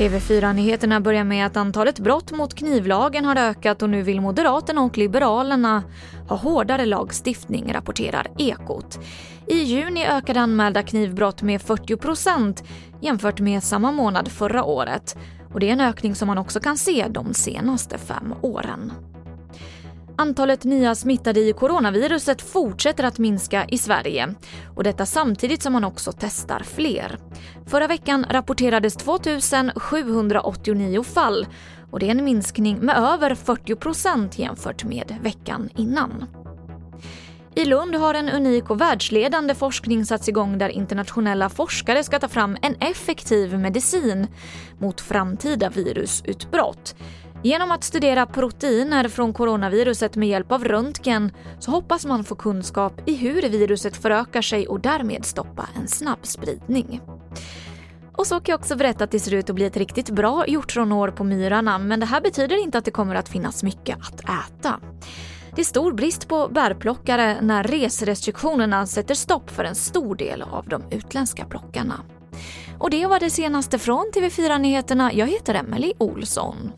TV4-nyheterna börjar med att antalet brott mot knivlagen har ökat och nu vill Moderaterna och Liberalerna ha hårdare lagstiftning, rapporterar Ekot. I juni ökade anmälda knivbrott med 40 procent jämfört med samma månad förra året. Och det är en ökning som man också kan se de senaste fem åren. Antalet nya smittade i coronaviruset fortsätter att minska i Sverige och detta samtidigt som man också testar fler. Förra veckan rapporterades 2789 fall och det är en minskning med över 40 procent jämfört med veckan innan. I Lund har en unik och världsledande forskning satts igång där internationella forskare ska ta fram en effektiv medicin mot framtida virusutbrott. Genom att studera proteiner från coronaviruset med hjälp av röntgen så hoppas man få kunskap i hur viruset förökar sig och därmed stoppa en snabb spridning. Och så kan jag också berätta att det ser ut att bli ett riktigt bra hjortronår på myrarna men det här betyder inte att det kommer att finnas mycket att äta. Det är stor brist på bärplockare när reserestriktionerna sätter stopp för en stor del av de utländska plockarna. Och det var det senaste från TV4 Nyheterna. Jag heter Emily Olsson.